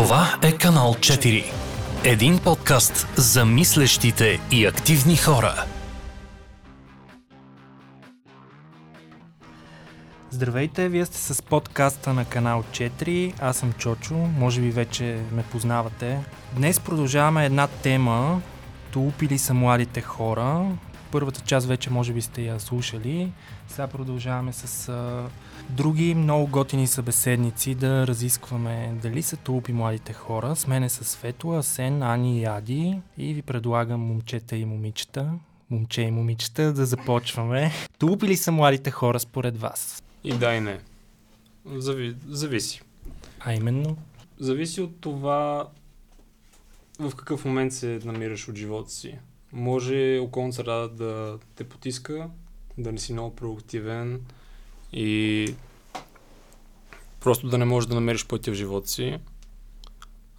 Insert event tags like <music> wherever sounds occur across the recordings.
Това е канал 4. Един подкаст за мислещите и активни хора. Здравейте, вие сте с подкаста на канал 4. Аз съм Чочо, може би вече ме познавате. Днес продължаваме една тема. Тулупили са младите хора. Първата част вече може би сте я слушали. Сега продължаваме с а, други много готини събеседници да разискваме дали са тулупи младите хора. С мен е са Светла, Асен, Ани и Ади и ви предлагам момчета и момичета, момче и момичета да започваме. <laughs> Тулупи ли са младите хора според вас? И да и не. Зави... Зависи. А именно? Зависи от това в какъв момент се намираш от живота си. Може околната среда да те потиска, да не си много продуктивен и просто да не можеш да намериш пътя в живота си.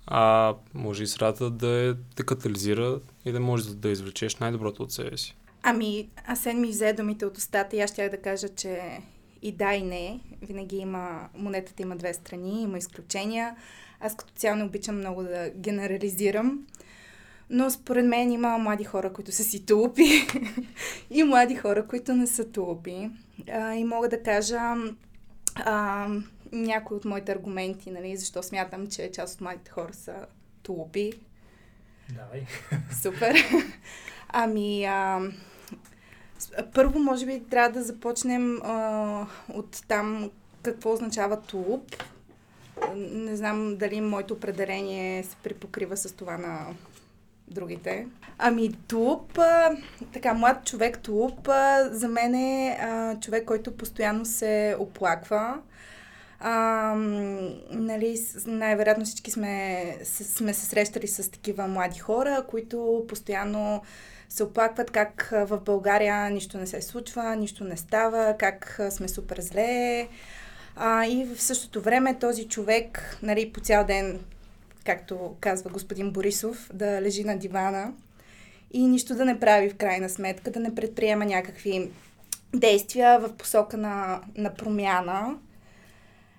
А може и средата да те катализира и да можеш да, да извлечеш най-доброто от себе си. Ами, Асен ми взе думите от устата и аз щях да кажа, че и да и не. Винаги има, монетата има две страни, има изключения. Аз като цяло не обичам много да генерализирам. Но според мен има млади хора, които са си тулупи <laughs> и млади хора, които не са тулупи. А, и мога да кажа а, някои от моите аргументи, нали, защо смятам, че част от младите хора са тулупи. Давай. <laughs> Супер. Ами, а, първо, може би, трябва да започнем а, от там какво означава тулуп. Не знам дали моето определение се припокрива с това на другите. Ами тулуп, а, така, млад човек тулуп, а, за мен е а, човек, който постоянно се оплаква. А, нали, най-вероятно всички сме, сме се срещали с такива млади хора, които постоянно се оплакват как в България нищо не се случва, нищо не става, как сме супер зле. А, и в същото време този човек, нали, по цял ден, както казва господин Борисов, да лежи на дивана и нищо да не прави в крайна сметка, да не предприема някакви действия в посока на, на промяна.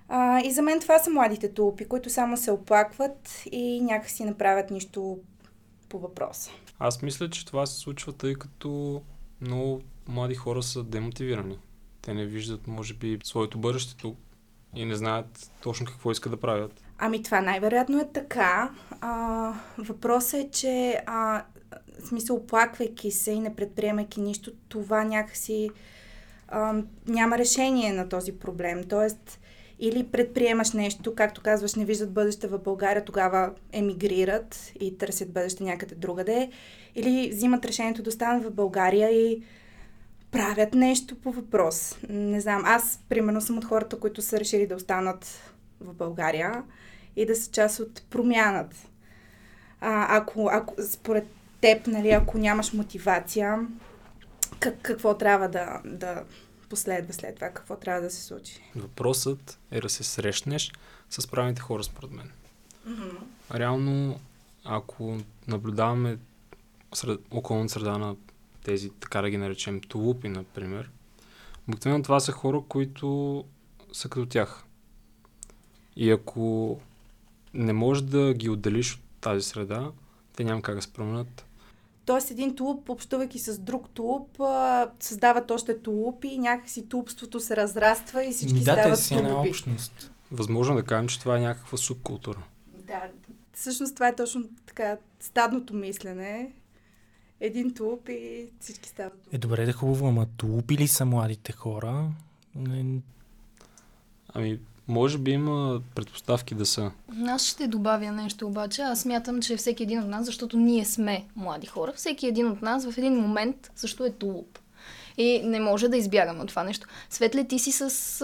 А, и за мен това са младите тулпи, които само се оплакват и някакси не правят нищо по въпроса. Аз мисля, че това се случва, тъй като много млади хора са демотивирани. Те не виждат, може би, своето бъдеще тук и не знаят точно какво искат да правят. Ами това най-вероятно е така. А, въпросът е, че а, смисъл оплаквайки се и не предприемайки нищо, това някакси а, няма решение на този проблем. Тоест, или предприемаш нещо, както казваш, не виждат бъдеще в България, тогава емигрират и търсят бъдеще някъде другаде, или взимат решението да останат в България и правят нещо по въпрос. Не знам, аз примерно съм от хората, които са решили да останат в България и да са част от промяната. А, ако, ако, според теб, нали, ако нямаш мотивация, как, какво трябва да, да последва след това? Какво трябва да се случи? Въпросът е да се срещнеш с правилните хора, според мен. Mm-hmm. Реално, ако наблюдаваме сред, околната среда на тези, така да ги наречем, тулупи, например, обикновено това са хора, които са като тях. И ако не можеш да ги отделиш от тази среда, те няма как да се променят. Тоест един тулуп, общувайки с друг тулуп, създават още тулупи и някакси тулупството се разраства и всички Ми, да, стават си една тулупи. общност. Възможно да кажем, че това е някаква субкултура. Да, всъщност това е точно така стадното мислене. Един тулуп и всички стават тулупи. Е, добре да хубаво, ама тулупи ли са младите хора? Ами, може би има предпоставки да са. Аз ще добавя нещо обаче. Аз смятам, че всеки един от нас, защото ние сме млади хора, всеки един от нас в един момент също е тулуп. И не може да избягаме от това нещо. Светле, ти си с...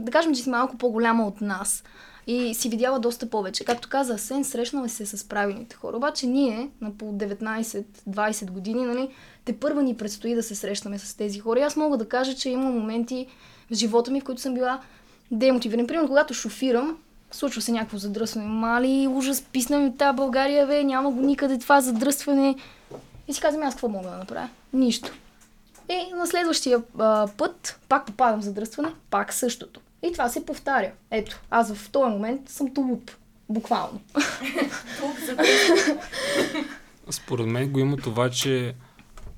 Да кажем, че си малко по-голяма от нас. И си видяла доста повече. Както каза Асен, срещнала се с правилните хора. Обаче ние, на по 19-20 години, нали, те първа ни предстои да се срещаме с тези хора. И аз мога да кажа, че има моменти в живота ми, в които съм била демотивиран. Примерно, когато шофирам, случва се някакво задръстване. Мали, ужас, писна ми тази България, бе, няма го никъде това задръстване. И си казвам, аз какво мога да направя? Нищо. И на следващия а, път пак попадам в задръстване, пак същото. И това се повтаря. Ето, аз в този момент съм тулуп. Буквално. <laughs> Според мен го има това, че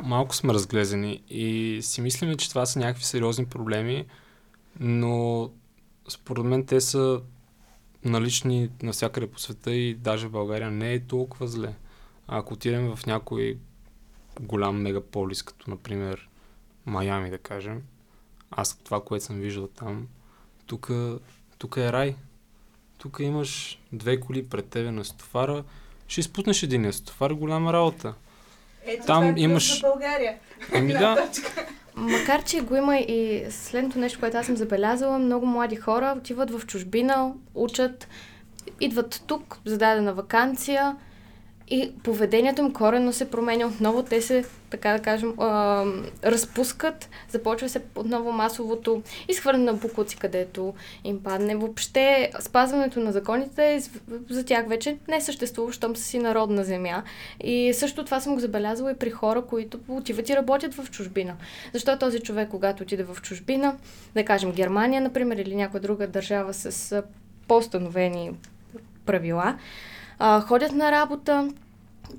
малко сме разглезени и си мислиме, че това са някакви сериозни проблеми, но според мен те са налични навсякъде по света и даже в България не е толкова зле. А ако отидем в някой голям мегаполис, като например Майами, да кажем, аз това, което съм виждал там, тук е рай. Тук имаш две коли пред тебе на стовара, ще изпуснеш един стовар, голяма работа. Ето Там това е имаш- за България. Еми да, Макар, че го има и следното нещо, което аз съм забелязала, много млади хора отиват в чужбина, учат, идват тук за дадена вакансия и поведението им коренно се променя отново. Те се, така да кажем, а, разпускат, започва се отново масовото изхвърляне на букуци, където им падне. Въобще спазването на законите е за тях вече не съществува, щом са си народна земя. И също това съм го забелязала и при хора, които отиват и работят в чужбина. Защо този човек, когато отиде в чужбина, да кажем Германия, например, или някоя друга държава с а, по-установени правила, а, ходят на работа,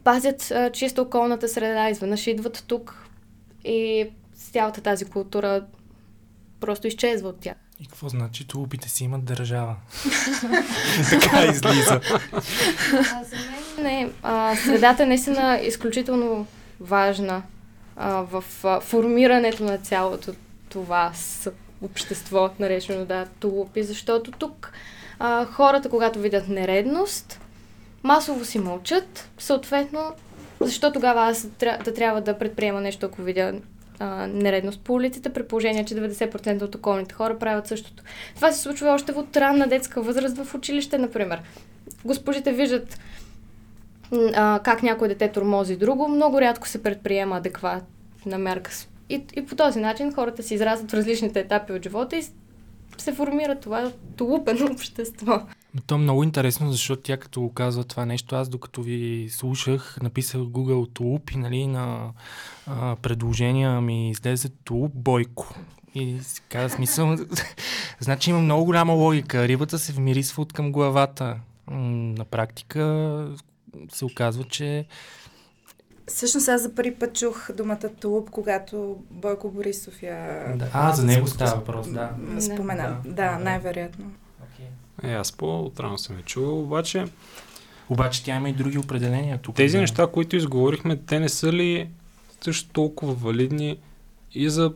пазят а, чисто околната среда, изведнъж идват тук и цялата тази култура просто изчезва от тях. И какво значи? Тулупите си имат държава. <laughs> така излиза. А, за мен не. А, средата е наистина изключително важна а, в а, формирането на цялото това с общество, наречено да, тулупи, защото тук а, хората, когато видят нередност, масово си мълчат, съответно, защо тогава аз да трябва да предприема нещо, ако видя а, нередност по улиците, при положение, че 90% от околните хора правят същото. Това се случва още от ранна детска възраст в училище, например. Госпожите виждат а, как някой дете тормози друго, много рядко се предприема адекватна мерка. И, и по този начин хората се израстват в различните етапи от живота и се формира това тулупено общество. То е много интересно, защото тя като казва това нещо, аз докато ви слушах, написах Google Тулуп и нали, на а, предложения ми излезе Тулуп Бойко. И си каза смисъл, <laughs> значи има много голяма логика. Рибата се вмирисва от към главата. На практика се оказва, че Всъщност аз за първи път чух думата тулуп, когато Бойко Борисов я... Да. А, за него става въпрос, да. Спомена. Да. Да, Да. най-вероятно. е, аз по-отрано съм я чувал, обаче Обаче тя има и други определения тук. тези да. неща, които изговорихме, те не са ли също толкова валидни и за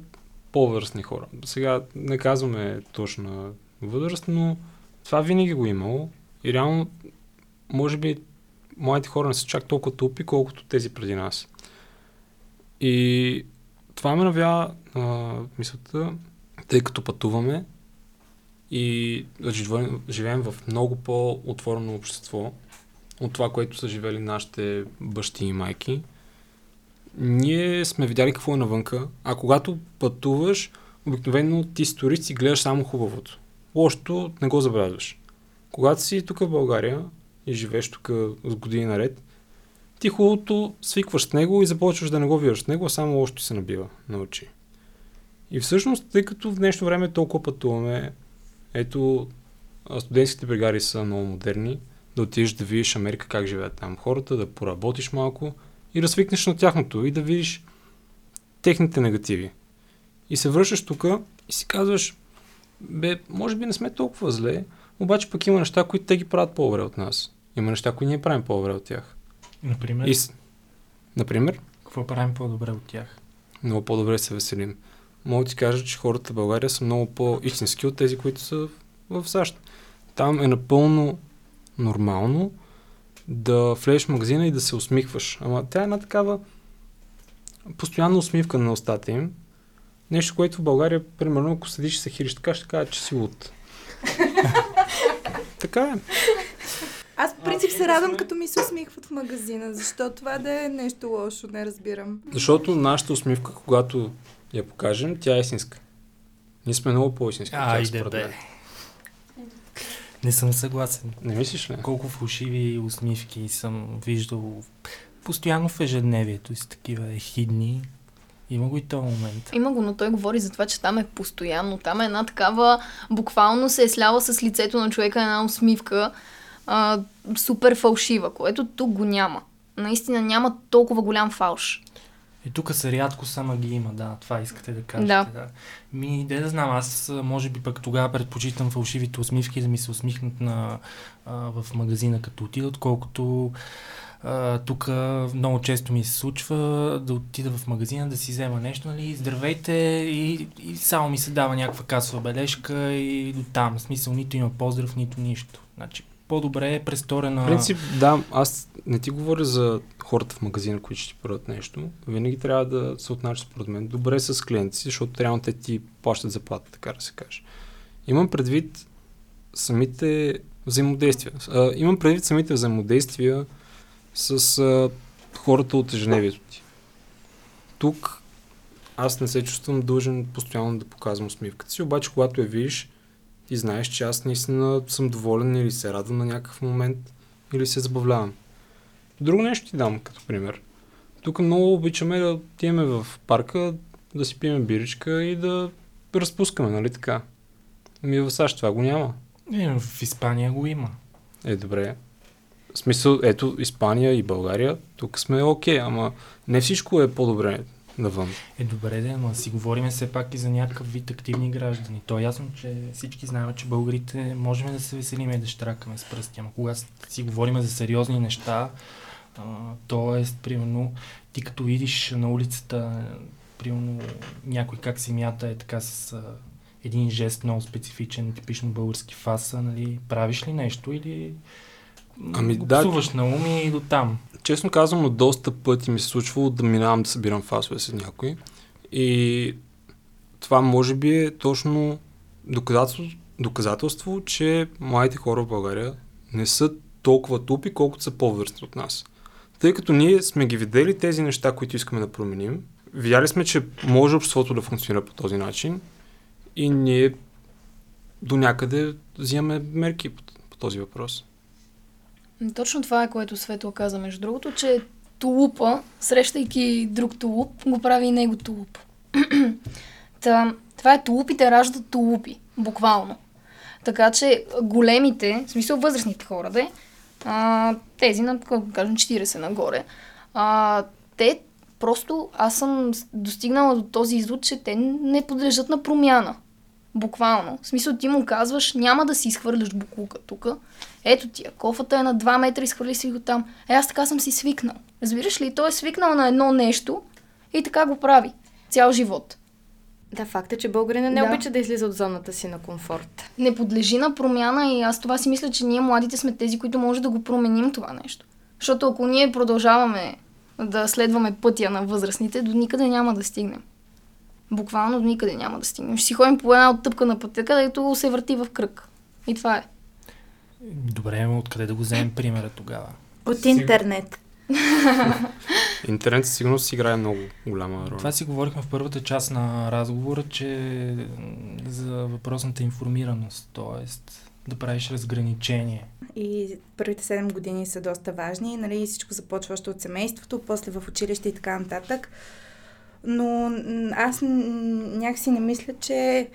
по-възрастни хора? Сега не казваме точна възраст, но това винаги го е имало и реално може би младите хора не са чак толкова тупи, колкото тези преди нас. И това ме навя а, мисълта, тъй като пътуваме и живеем, в много по-отворено общество от това, което са живели нашите бащи и майки. Ние сме видяли какво е навънка, а когато пътуваш, обикновено ти си турист и гледаш само хубавото. Лошото не го забелязваш. Когато си тук в България и живееш тук с години наред, ти хубавото свикваш с него и започваш да не го виждаш с него, а само ти се набива на очи. И всъщност, тъй като в днешно време толкова пътуваме, ето, студентските бригади са много модерни, да отидеш да видиш Америка как живеят там хората, да поработиш малко и да свикнеш на тяхното и да видиш техните негативи. И се връщаш тук и си казваш, бе, може би не сме толкова зле, обаче пък има неща, които те ги правят по-добре от нас. Има неща, които ние правим по-добре от тях. Например, И, с- например, какво правим по-добре от тях? много по-добре се веселим. Мога да ти кажа, че хората в България са много по-истински от тези, които са в- в САЩ. Там е напълно нормално да влезеш в магазина и да се усмихваш. Ама тя е една такава постоянна усмивка на устата им. Нещо, което в България, примерно, ако седиш и се хириш така, ще кажа, че си луд. <laughs> така е. Аз по принцип се радвам, като ми се усмихват в магазина. Защо това да е нещо лошо, не разбирам. Защото нашата усмивка, когато я покажем, тя е истинска. Ние сме много по-истински. Айде според бе. мен. Не съм съгласен. Не мислиш ли? Колко фалшиви усмивки съм виждал постоянно в ежедневието си такива ехидни. Има го и този момент. Има го, но той говори за това, че там е постоянно. Там е една такава, буквално се е сляла с лицето на човека една усмивка. А, супер фалшива, което тук го няма. Наистина няма толкова голям фалш. И тук са рядко сама ги има, да, това искате да кажете. Да. да. Ми, де да знам, аз може би пък тогава предпочитам фалшивите усмивки да ми се усмихнат на, а, в магазина като отида, отколкото тук много често ми се случва да отида в магазина да си взема нещо, нали, здравейте и, и само ми се дава някаква касова бележка и до там. В смисъл нито има поздрав, нито нищо. Значи, по-добре е престорена... В принцип, да, аз не ти говоря за хората в магазина, които ще ти продадат нещо. Винаги трябва да се отнася според мен добре с клиенти си, защото реално те ти плащат заплата, така да се каже. Имам предвид самите взаимодействия. А, имам предвид самите взаимодействия с а, хората от ежедневието ти. Тук аз не се чувствам дължен постоянно да показвам усмивката си, обаче когато я видиш, ти знаеш, че аз наистина съм доволен или се радвам на някакъв момент, или се забавлявам. Друго нещо ти дам като пример. Тук много обичаме да отиваме в парка, да си пием биричка и да разпускаме, нали така? Ми в САЩ това го няма. Е, в Испания го има. Е, добре. В смисъл, ето, Испания и България, тук сме окей, ама не всичко е по-добре навън. Е, добре, да, но си говорим все пак и за някакъв вид активни граждани. То е ясно, че всички знаем, че българите можем да се веселим и да штракаме с пръсти, ама когато си говорим за сериозни неща, а, т.е. примерно, ти като видиш на улицата, примерно, някой как се мята е така с а, един жест много специфичен, типично български фаса, нали, правиш ли нещо или Ами го да. на ум и до там. Честно казвам, но доста пъти ми се случвало да минавам да събирам фасове с някой. И това може би е точно доказателство, доказателство, че младите хора в България не са толкова тупи, колкото са по-възрастни от нас. Тъй като ние сме ги видели тези неща, които искаме да променим, видяли сме, че може обществото да функционира по този начин и ние до някъде взимаме мерки по, по този въпрос. Точно това е, което Светла каза, между другото, че тулупа, срещайки друг тулуп, го прави и него тулуп. <clears throat> Та, това е тулупите раждат тулупи, буквално. Така че големите, в смисъл възрастните хора, де, а, тези на, да кажем, 40 нагоре, а, те просто, аз съм достигнала до този извод, че те не подлежат на промяна. Буквално. В смисъл ти му казваш, няма да си изхвърляш буклука тук. Ето ти, кофата е на 2 метра, изхвърли си го там. Е, аз така съм си свикнал. Разбираш ли? Той е свикнал на едно нещо и така го прави. Цял живот. Да, факт е, че българина не Да. обича да излиза от зоната си на комфорт. Не подлежи на промяна и аз това си мисля, че ние младите сме тези, които може да го променим това нещо. Защото ако ние продължаваме да следваме пътя на възрастните, до никъде няма да стигнем. Буквално до никъде няма да стигнем. Ще си ходим по една оттъпка на пътя, където се върти в кръг. И това е. Добре, откъде да го вземем примера тогава? От интернет. <laughs> Интернет със сигурност си играе много голяма роля. Това си говорихме в първата част на разговора, че за въпросната информираност, т.е. да правиш разграничение. И първите 7 години са доста важни. Нали, всичко започва още от семейството, после в училище и така нататък. Но аз някакси не мисля, че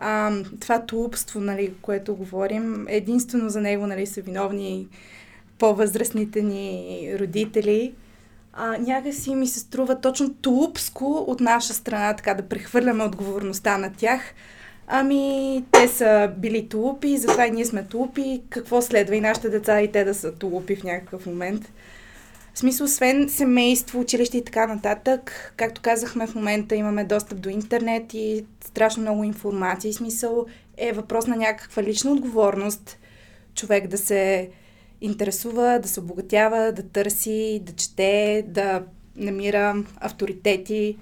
а, това тулупство, нали, което говорим, единствено за него нали, са виновни по-възрастните ни родители. А, някакси ми се струва точно тулупско от наша страна, така да прехвърляме отговорността на тях. Ами, те са били тулупи, затова и ние сме тулупи. Какво следва и нашите деца и те да са тулупи в някакъв момент? В смисъл, освен семейство, училище и така нататък, както казахме, в момента имаме достъп до интернет и страшно много информация. И смисъл е въпрос на някаква лична отговорност човек да се интересува, да се обогатява, да търси, да чете, да намира авторитети,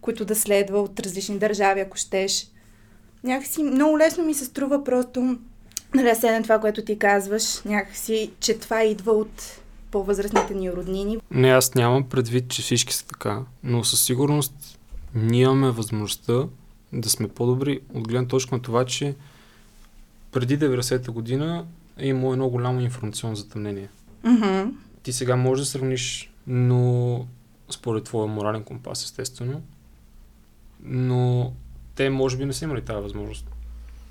които да следва от различни държави, ако щеш. Някакси много лесно ми се струва просто нали, това, което ти казваш, някакси, че това идва от по-възрастните ни роднини. Не, аз нямам предвид, че всички са така, но със сигурност ние имаме възможността да сме по-добри от гледна точка на това, че преди 90-та година е имало едно голямо информационно затъмнение. Мгм. Ти сега можеш да сравниш, но според твоя морален компас, естествено, но те може би не са имали тази възможност.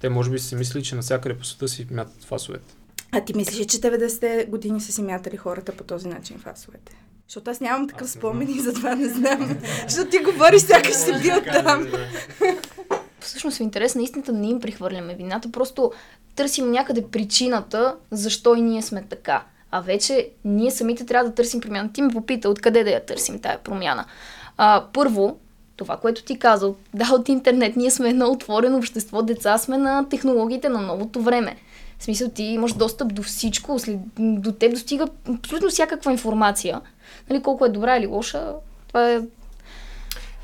Те може би си мислили, че навсякъде по света си мятат фасовете. А ти мислиш, че 90-те години са си мятали хората по този начин в асовете? Защото аз нямам такъв спомен и затова не знам. Защото ти говориш, сякаш си бил там. Всъщност в интерес на истината не им прихвърляме вината, просто търсим някъде причината, защо и ние сме така. А вече ние самите трябва да търсим промяна. Ти ме попита откъде да я търсим тая промяна. А, първо, това, което ти казал, да, от интернет ние сме едно отворено общество, деца сме на технологиите на новото време. В смисъл, ти имаш достъп до всичко, след, до теб достига абсолютно всякаква информация. Нали, колко е добра или лоша, това е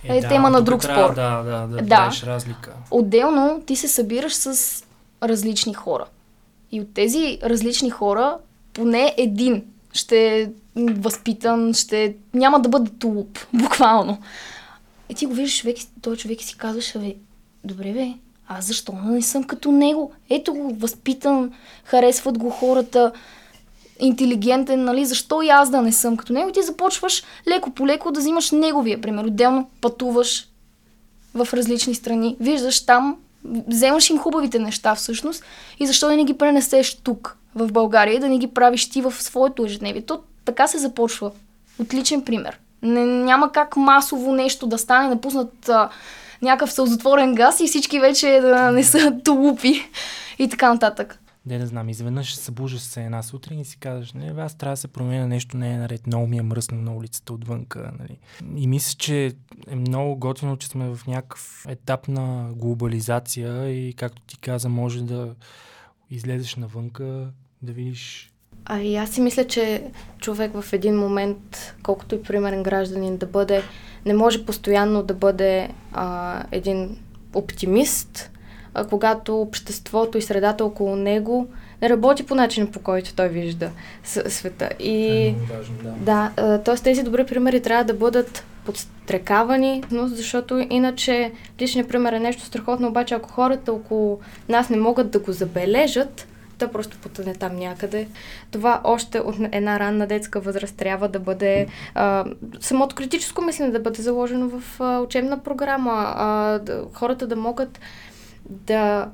е, да, тема на тук друг трябва спор. Да, да, да, Да. правиш разлика. Отделно ти се събираш с различни хора. И от тези различни хора поне един ще е възпитан, ще няма да бъде тулуп, <laughs> буквално. И ти го виждаш човек, той човек и си казваш, бе, добре бе, аз защо не съм като него? Ето го, възпитан, харесват го хората, интелигентен, нали? Защо и аз да не съм като него? И ти започваш леко по леко да взимаш неговия пример. Отделно пътуваш, в различни страни. Виждаш там, вземаш им хубавите неща всъщност и защо да не ги пренесеш тук, в България, да не ги правиш ти в своето ежедневие. То така се започва. Отличен пример. Не, няма как масово нещо да стане, напуснат а, някакъв сълзотворен газ и всички вече да не са <laughs> тулупи и така нататък. Не, не знам, изведнъж събуждаш се една сутрин и си казваш, не, бе, аз трябва да се променя нещо, не е наред, много ми е мръсно на улицата отвънка. Нали. И мисля, че е много готино, че сме в някакъв етап на глобализация и както ти каза, може да излезеш навънка, да видиш А и аз си мисля, че човек в един момент, колкото и примерен гражданин да бъде, не може постоянно да бъде а, един оптимист, а, когато обществото и средата около него не работи по начина, по който той вижда света. И... е много важно, да. Да, т.е. тези добри примери трябва да бъдат подстрекавани, но защото иначе личният пример е нещо страхотно, обаче ако хората около нас не могат да го забележат, то просто потъне там някъде. Това още от една ранна детска възраст трябва да бъде а, самото критическо мислене да бъде заложено в а, учебна програма, а, да, хората да могат да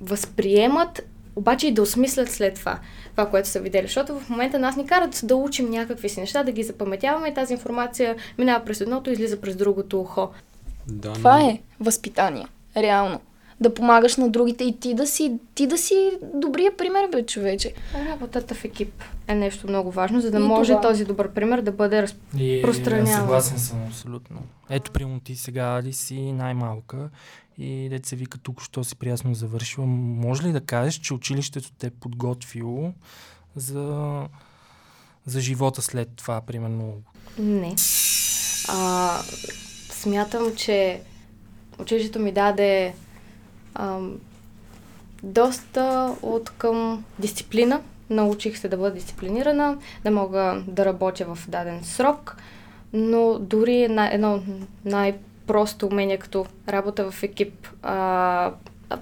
възприемат, обаче и да осмислят след това това, което са видели. Защото в момента нас ни карат да учим някакви си неща, да ги запаметяваме и тази информация минава през едното и излиза през другото ухо. Да, Това но- е възпитание. Реално. Да помагаш на другите и ти да си, ти да си добрия пример, бе, човече. Работата в екип е нещо много важно, за да И може това. този добър пример да бъде разп... И, Разпространява. Съгласен съм абсолютно. Ето, примерно ти сега ли си най-малка и дете се вика тук, що си приясно завършила. Може ли да кажеш, че училището те е подготвило за, за живота след това, примерно? Не. А, смятам, че училището ми даде ам, доста от към дисциплина. Научих се да бъда дисциплинирана, да мога да работя в даден срок, но дори една, едно най-просто умение като работа в екип, а, а,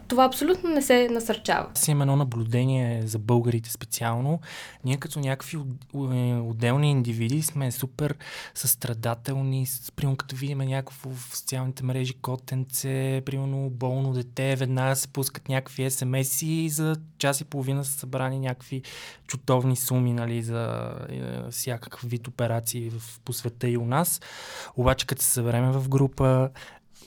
това абсолютно не се насърчава. Аз имам едно наблюдение за българите специално. Ние като някакви е, отделни индивиди сме супер състрадателни. Примерно като видим някакво в социалните мрежи котенце, примерно болно дете, веднага се пускат някакви смс и за час и половина са събрани някакви чутовни суми нали, за е, всякакъв вид операции в, по света и у нас. Обаче като се събереме в група,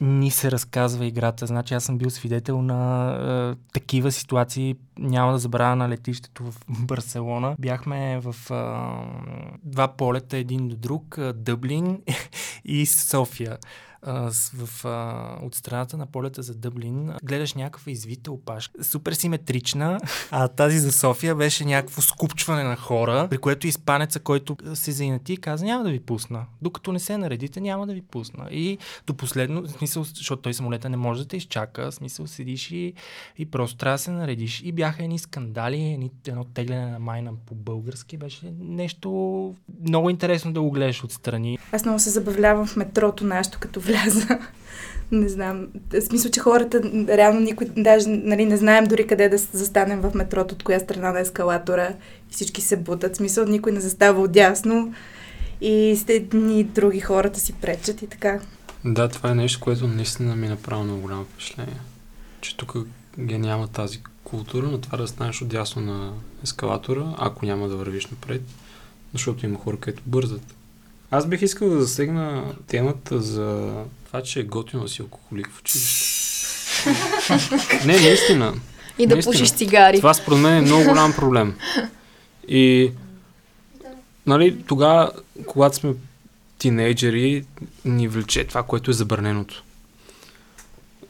ни се разказва играта. Значи аз съм бил свидетел на е, такива ситуации. Няма да забравя на летището в <laughs> Барселона. Бяхме в е, два полета един до друг. Е, Дъблин <laughs> и София. В, а, от страната на полета за Дъблин гледаш някаква извита опашка, супер симетрична, а тази за София беше някакво скупчване на хора, при което изпанеца, който се заинати, каза няма да ви пусна. Докато не се наредите, няма да ви пусна. И до последно, в смисъл, защото той самолета не може да те изчака, в смисъл седиш и, и просто трябва да се наредиш. И бяха едни скандали, едни, едно тегляне на майна по български, беше нещо много интересно да го гледаш отстрани. Аз много се забавлявам в метрото нашето, като вляза. Не знам. В смисъл, че хората, реално никой, даже нали, не знаем дори къде да застанем в метрото, от коя страна на ескалатора. И всички се бутат. В смисъл, никой не застава отдясно. И едни други хората си пречат и така. Да, това е нещо, което наистина ми направи много голямо впечатление. Че тук ги няма тази култура на това да станеш отдясно на ескалатора, ако няма да вървиш напред, защото има хора, които бързат. Аз бих искал да засегна темата за това, че е готино да си алкохолик в училище. Не, наистина. И да Наистина. пушиш цигари. Това според мен е много голям проблем. И нали, тогава, когато сме тинейджери, ни влече това, което е забраненото.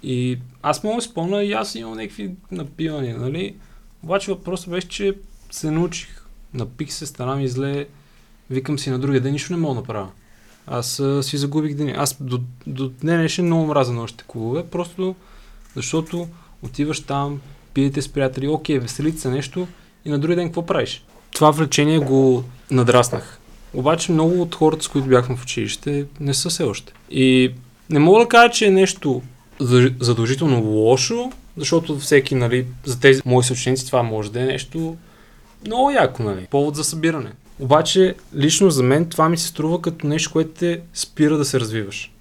И аз мога да спомня и аз имам някакви напивания, нали? Обаче въпросът беше, че се научих. Напих се, стана ми зле, викам си на другия ден, нищо не мога да направя. Аз а, си загубих деня. Аз до, до днешен много мразя нощите клубове, просто защото отиваш там, пиете с приятели, окей, веселите се нещо и на другия ден какво правиш? Това влечение го надраснах. Обаче много от хората, с които бяхме в училище, не са все още. И не мога да кажа, че е нещо за- задължително лошо, защото всеки, нали, за тези мои съученици това може да е нещо много яко, нали, повод за събиране. Обаче, лично за мен това ми се струва като нещо, което те спира да се развиваш.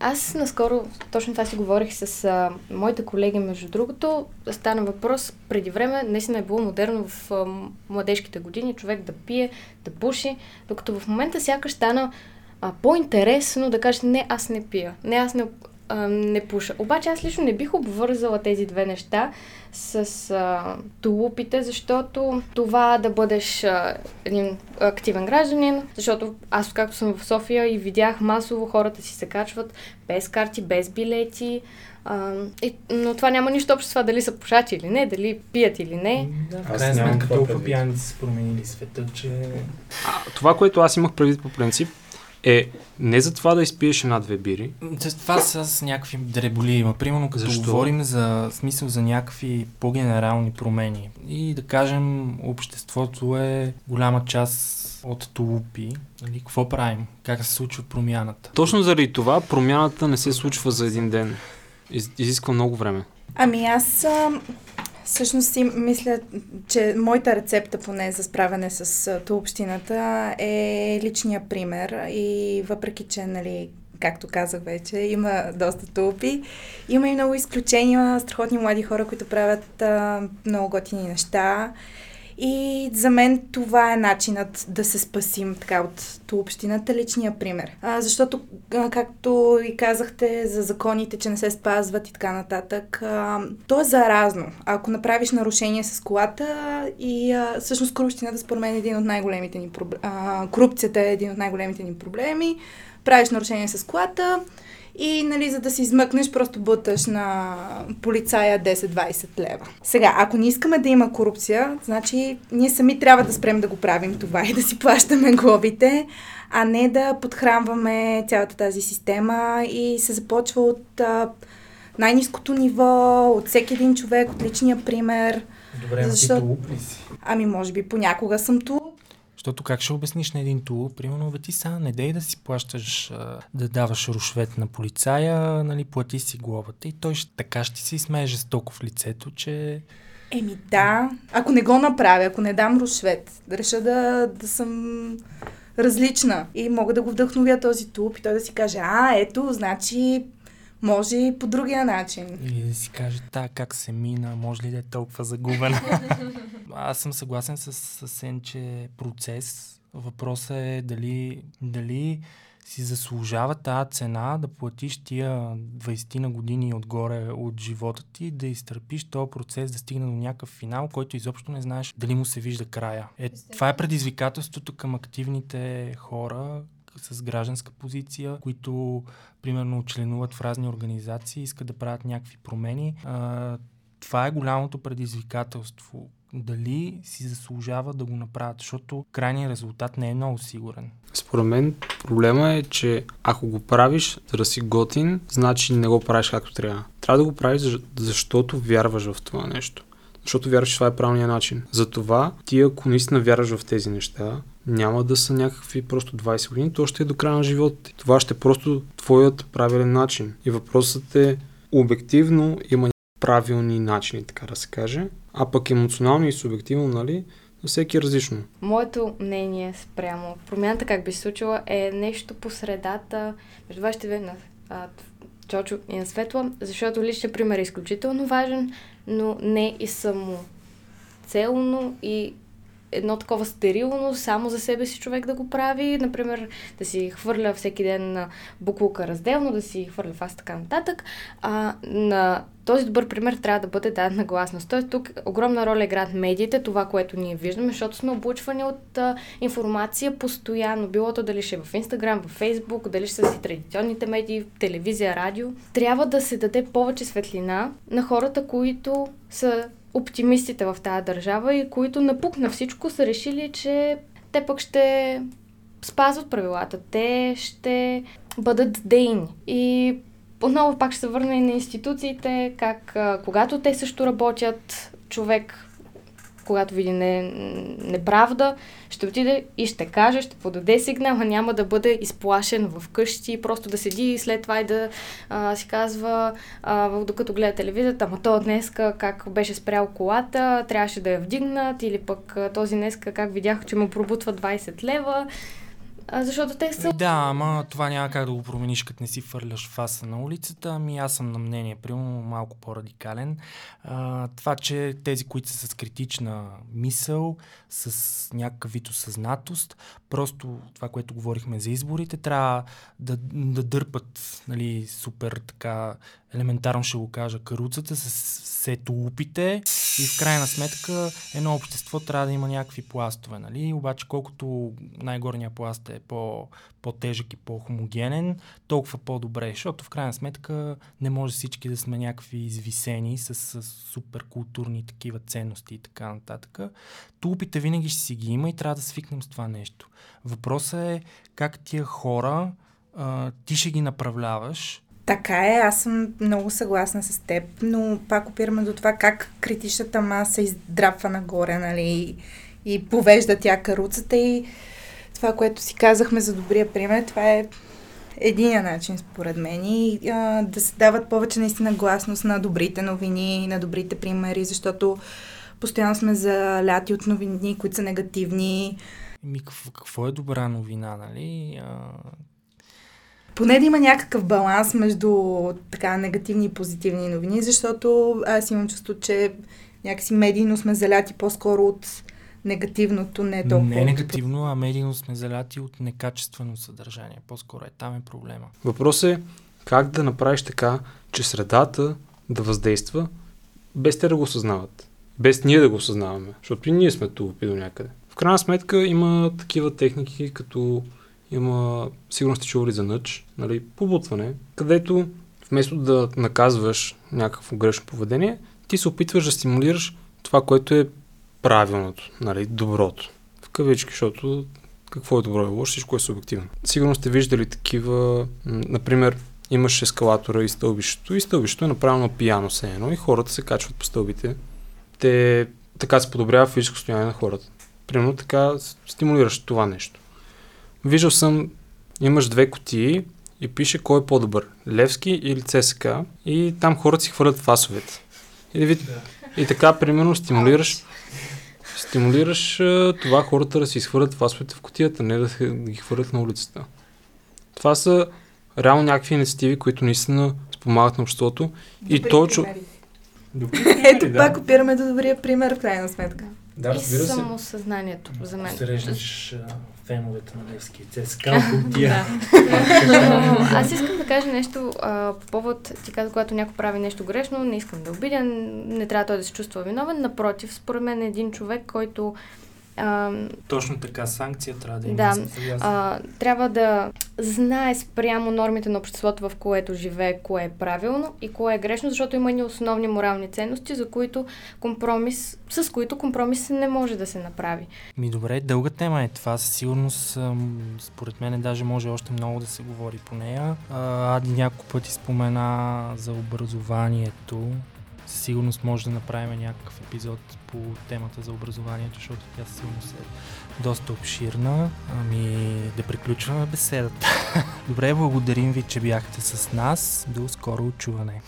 Аз наскоро точно това си говорих с а, моите колеги, между другото. Стана въпрос преди време, наистина е било модерно в а, младежките години човек да пие, да пуши, докато в момента сякаш стана а, по-интересно да кажеш не, аз не пия, не, аз не, а, не пуша. Обаче аз лично не бих обвързала тези две неща с а, тулупите, защото това да бъдеш а, един активен гражданин, защото аз както съм в София и видях масово хората си се качват без карти, без билети, а, и, но това няма нищо общо с това дали са пушачи или не, дали пият или не. Да, в Аз крайна сметка толкова предвид. пияници са променили света, че... А, това, което аз имах предвид по принцип, е не за това да изпиеш една-две бири, това са с някакви дреболи. Има, примерно, като Защо? говорим за смисъл за някакви по-генерални промени. И да кажем, обществото е голяма част от тулупи. Нали, какво правим? Как се случва промяната? Точно заради това промяната не се случва за един ден. Из, изисква много време. Ами аз а, всъщност си мисля, че моята рецепта поне за справяне с общината е личния пример и въпреки, че нали, както казах вече, има доста тулпи. Има и много изключения, страхотни млади хора, които правят а, много готини неща. И за мен това е начинът да се спасим така от общината, личния пример. А, защото, както и казахте за законите, че не се спазват и така нататък, а, то е заразно. Ако направиш нарушение с колата и а, всъщност корупцията според мен е един от най-големите ни проблеми. Корупцията е един от най-големите ни проблеми. Правиш нарушение с колата, и, нали, за да се измъкнеш, просто буташ на полицая 10-20 лева. Сега, ако не искаме да има корупция, значи ние сами трябва да спрем да го правим това и да си плащаме глобите, а не да подхранваме цялата тази система и се започва от а, най-низкото ниво, от всеки един човек, от личния пример. Добре, но Защо- ти тулуп ли си? Ами, може би понякога съм ту. Защото как ще обясниш на един тулуп? Примерно, бе ти сега не дей да си плащаш, да даваш рушвет на полицая, нали, плати си глобата и той ще, така ще си смее жестоко в лицето, че... Еми да, ако не го направя, ако не дам рушвет, да реша да, да съм различна и мога да го вдъхновя този тулуп и той да си каже, а, ето, значи може и по другия начин. Или да си каже, та, как се мина, може ли да е толкова загубена? <laughs> Аз съм съгласен с, с Сен, че процес. Въпросът е дали, дали си заслужава тази цена да платиш тия 20 на години отгоре от живота ти, да изтърпиш този процес, да стигне до някакъв финал, който изобщо не знаеш дали му се вижда края. Е, това е предизвикателството към активните хора с гражданска позиция, които примерно членуват в разни организации, искат да правят някакви промени. А, това е голямото предизвикателство. Дали си заслужава да го направят, защото крайният резултат не е много сигурен. Според мен проблема е, че ако го правиш за да си готин, значи не го правиш както трябва. Трябва да го правиш, защо- защото вярваш в това нещо. Защото вярваш, че това е правилният начин. Затова ти, ако наистина вярваш в тези неща, няма да са някакви просто 20 години, то ще е до края на живота ти. Това ще е просто твоят правилен начин. И въпросът е обективно има правилни начини, така да се каже, а пък емоционално и субективно, нали, за всеки е различно. Моето мнение спрямо промяната как би се случила е нещо по средата между вашите две на а, Чочо и на Светла, защото личният пример е изключително важен. но не и само целно и едно такова стерилно, само за себе си човек да го прави, например, да си хвърля всеки ден на буклука разделно, да си хвърля фаст така нататък. А, на този добър пример трябва да бъде дадена гласност. Тоест тук огромна роля играят медиите, това, което ние виждаме, защото сме облучвани от а, информация постоянно, било то дали ще е в Инстаграм, в Фейсбук, дали ще са си традиционните медии, телевизия, радио. Трябва да се даде повече светлина на хората, които са оптимистите в тази държава и които напук на всичко са решили, че те пък ще спазват правилата, те ще бъдат дейни. И отново пак ще се върна и на институциите, как когато те също работят, човек когато види не, неправда, ще отиде и ще каже, ще подаде сигнал, а няма да бъде изплашен в къщи, просто да седи и след това и да а, си казва, а, докато гледа телевизията, ама то днеска как беше спрял колата, трябваше да я вдигнат, или пък този днеска как видях, че му пробутва 20 лева а, защото те са... Да, ама това няма как да го промениш, като не си фърляш фаса на улицата. Ами аз съм на мнение, примерно малко по-радикален. А, това, че тези, които са с критична мисъл, с някакъв вид осъзнатост, просто това, което говорихме за изборите, трябва да, да дърпат нали, супер така елементарно ще го кажа, каруцата с все тулупите и в крайна сметка едно общество трябва да има някакви пластове, нали? Обаче колкото най-горния пласт е по, по-тежък и по-хомогенен, толкова по-добре, защото в крайна сметка не може всички да сме някакви извисени с, с супер културни такива ценности и така нататък. Тулупите винаги ще си ги има и трябва да свикнем с това нещо. Въпросът е как тия хора а, ти ще ги направляваш, така е, аз съм много съгласна с теб, но пак опираме до това как критичната маса издрапва нагоре, нали, и повежда тя каруцата и това, което си казахме за добрия пример, това е единия начин, според мен, и а, да се дават повече наистина гласност на добрите новини, на добрите примери, защото постоянно сме заляти от новини, които са негативни. Ми, какво, какво е добра новина, нали? А, поне да има някакъв баланс между така негативни и позитивни новини, защото аз имам чувство, че някакси медийно сме заляти по-скоро от негативното, не толкова. Не негативно, а медийно сме заляти от некачествено съдържание. По-скоро е там е проблема. Въпрос е как да направиш така, че средата да въздейства без те да го осъзнават. Без ние да го осъзнаваме. Защото и ние сме тупи до някъде. В крайна сметка има такива техники, като има, сигурно сте чували за нъч, нали, побутване, където вместо да наказваш някакво грешно поведение, ти се опитваш да стимулираш това, което е правилното, нали, доброто. В кавички, защото какво е добро и лошо, всичко е субективно. Сигурно сте виждали такива, например, имаш ескалатора и стълбището и стълбището е направено пияно се едно и хората се качват по стълбите. Те така се подобрява физическо състояние на хората. Примерно така стимулираш това нещо. Виждал съм, имаш две кутии и пише кой е по-добър, Левски или ЦСК и там хората си хвърлят фасовете. И, вид, и така, примерно, стимулираш, стимулираш това хората да си изхвърлят фасовете в кутията, не да ги хвърлят на улицата. Това са реално някакви инициативи, които наистина спомагат на обществото. Добри и точно. Ето пак опираме до добрия пример, в крайна сметка. Да, разбира се. И самосъзнанието за мен. Срещаш феновете на Левски ЦСКА тия. <laughs> <laughs> Аз искам да кажа нещо а, по повод, ти каза, когато някой прави нещо грешно, не искам да обидя, не трябва той да се чувства виновен. Напротив, според мен е един човек, който а, Точно така, санкция трябва да има. Да, а, трябва да знае спрямо нормите на обществото, в което живее, кое е правилно и кое е грешно, защото има ни основни морални ценности, за които компромис, с които компромис не може да се направи. Ми добре, дълга тема е това. Със сигурност, според мен, даже може още много да се говори по нея. Ади няколко пъти спомена за образованието със сигурност може да направим някакъв епизод по темата за образованието, защото тя сигурност е доста обширна. Ами да приключваме беседата. <laughs> Добре, благодарим ви, че бяхте с нас. До скоро очуване.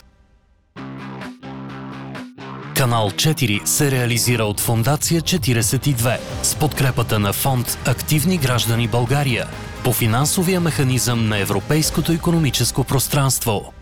Канал 4 се реализира от Фондация 42 с подкрепата на фонд Активни граждани България по финансовия механизъм на Европейското економическо пространство.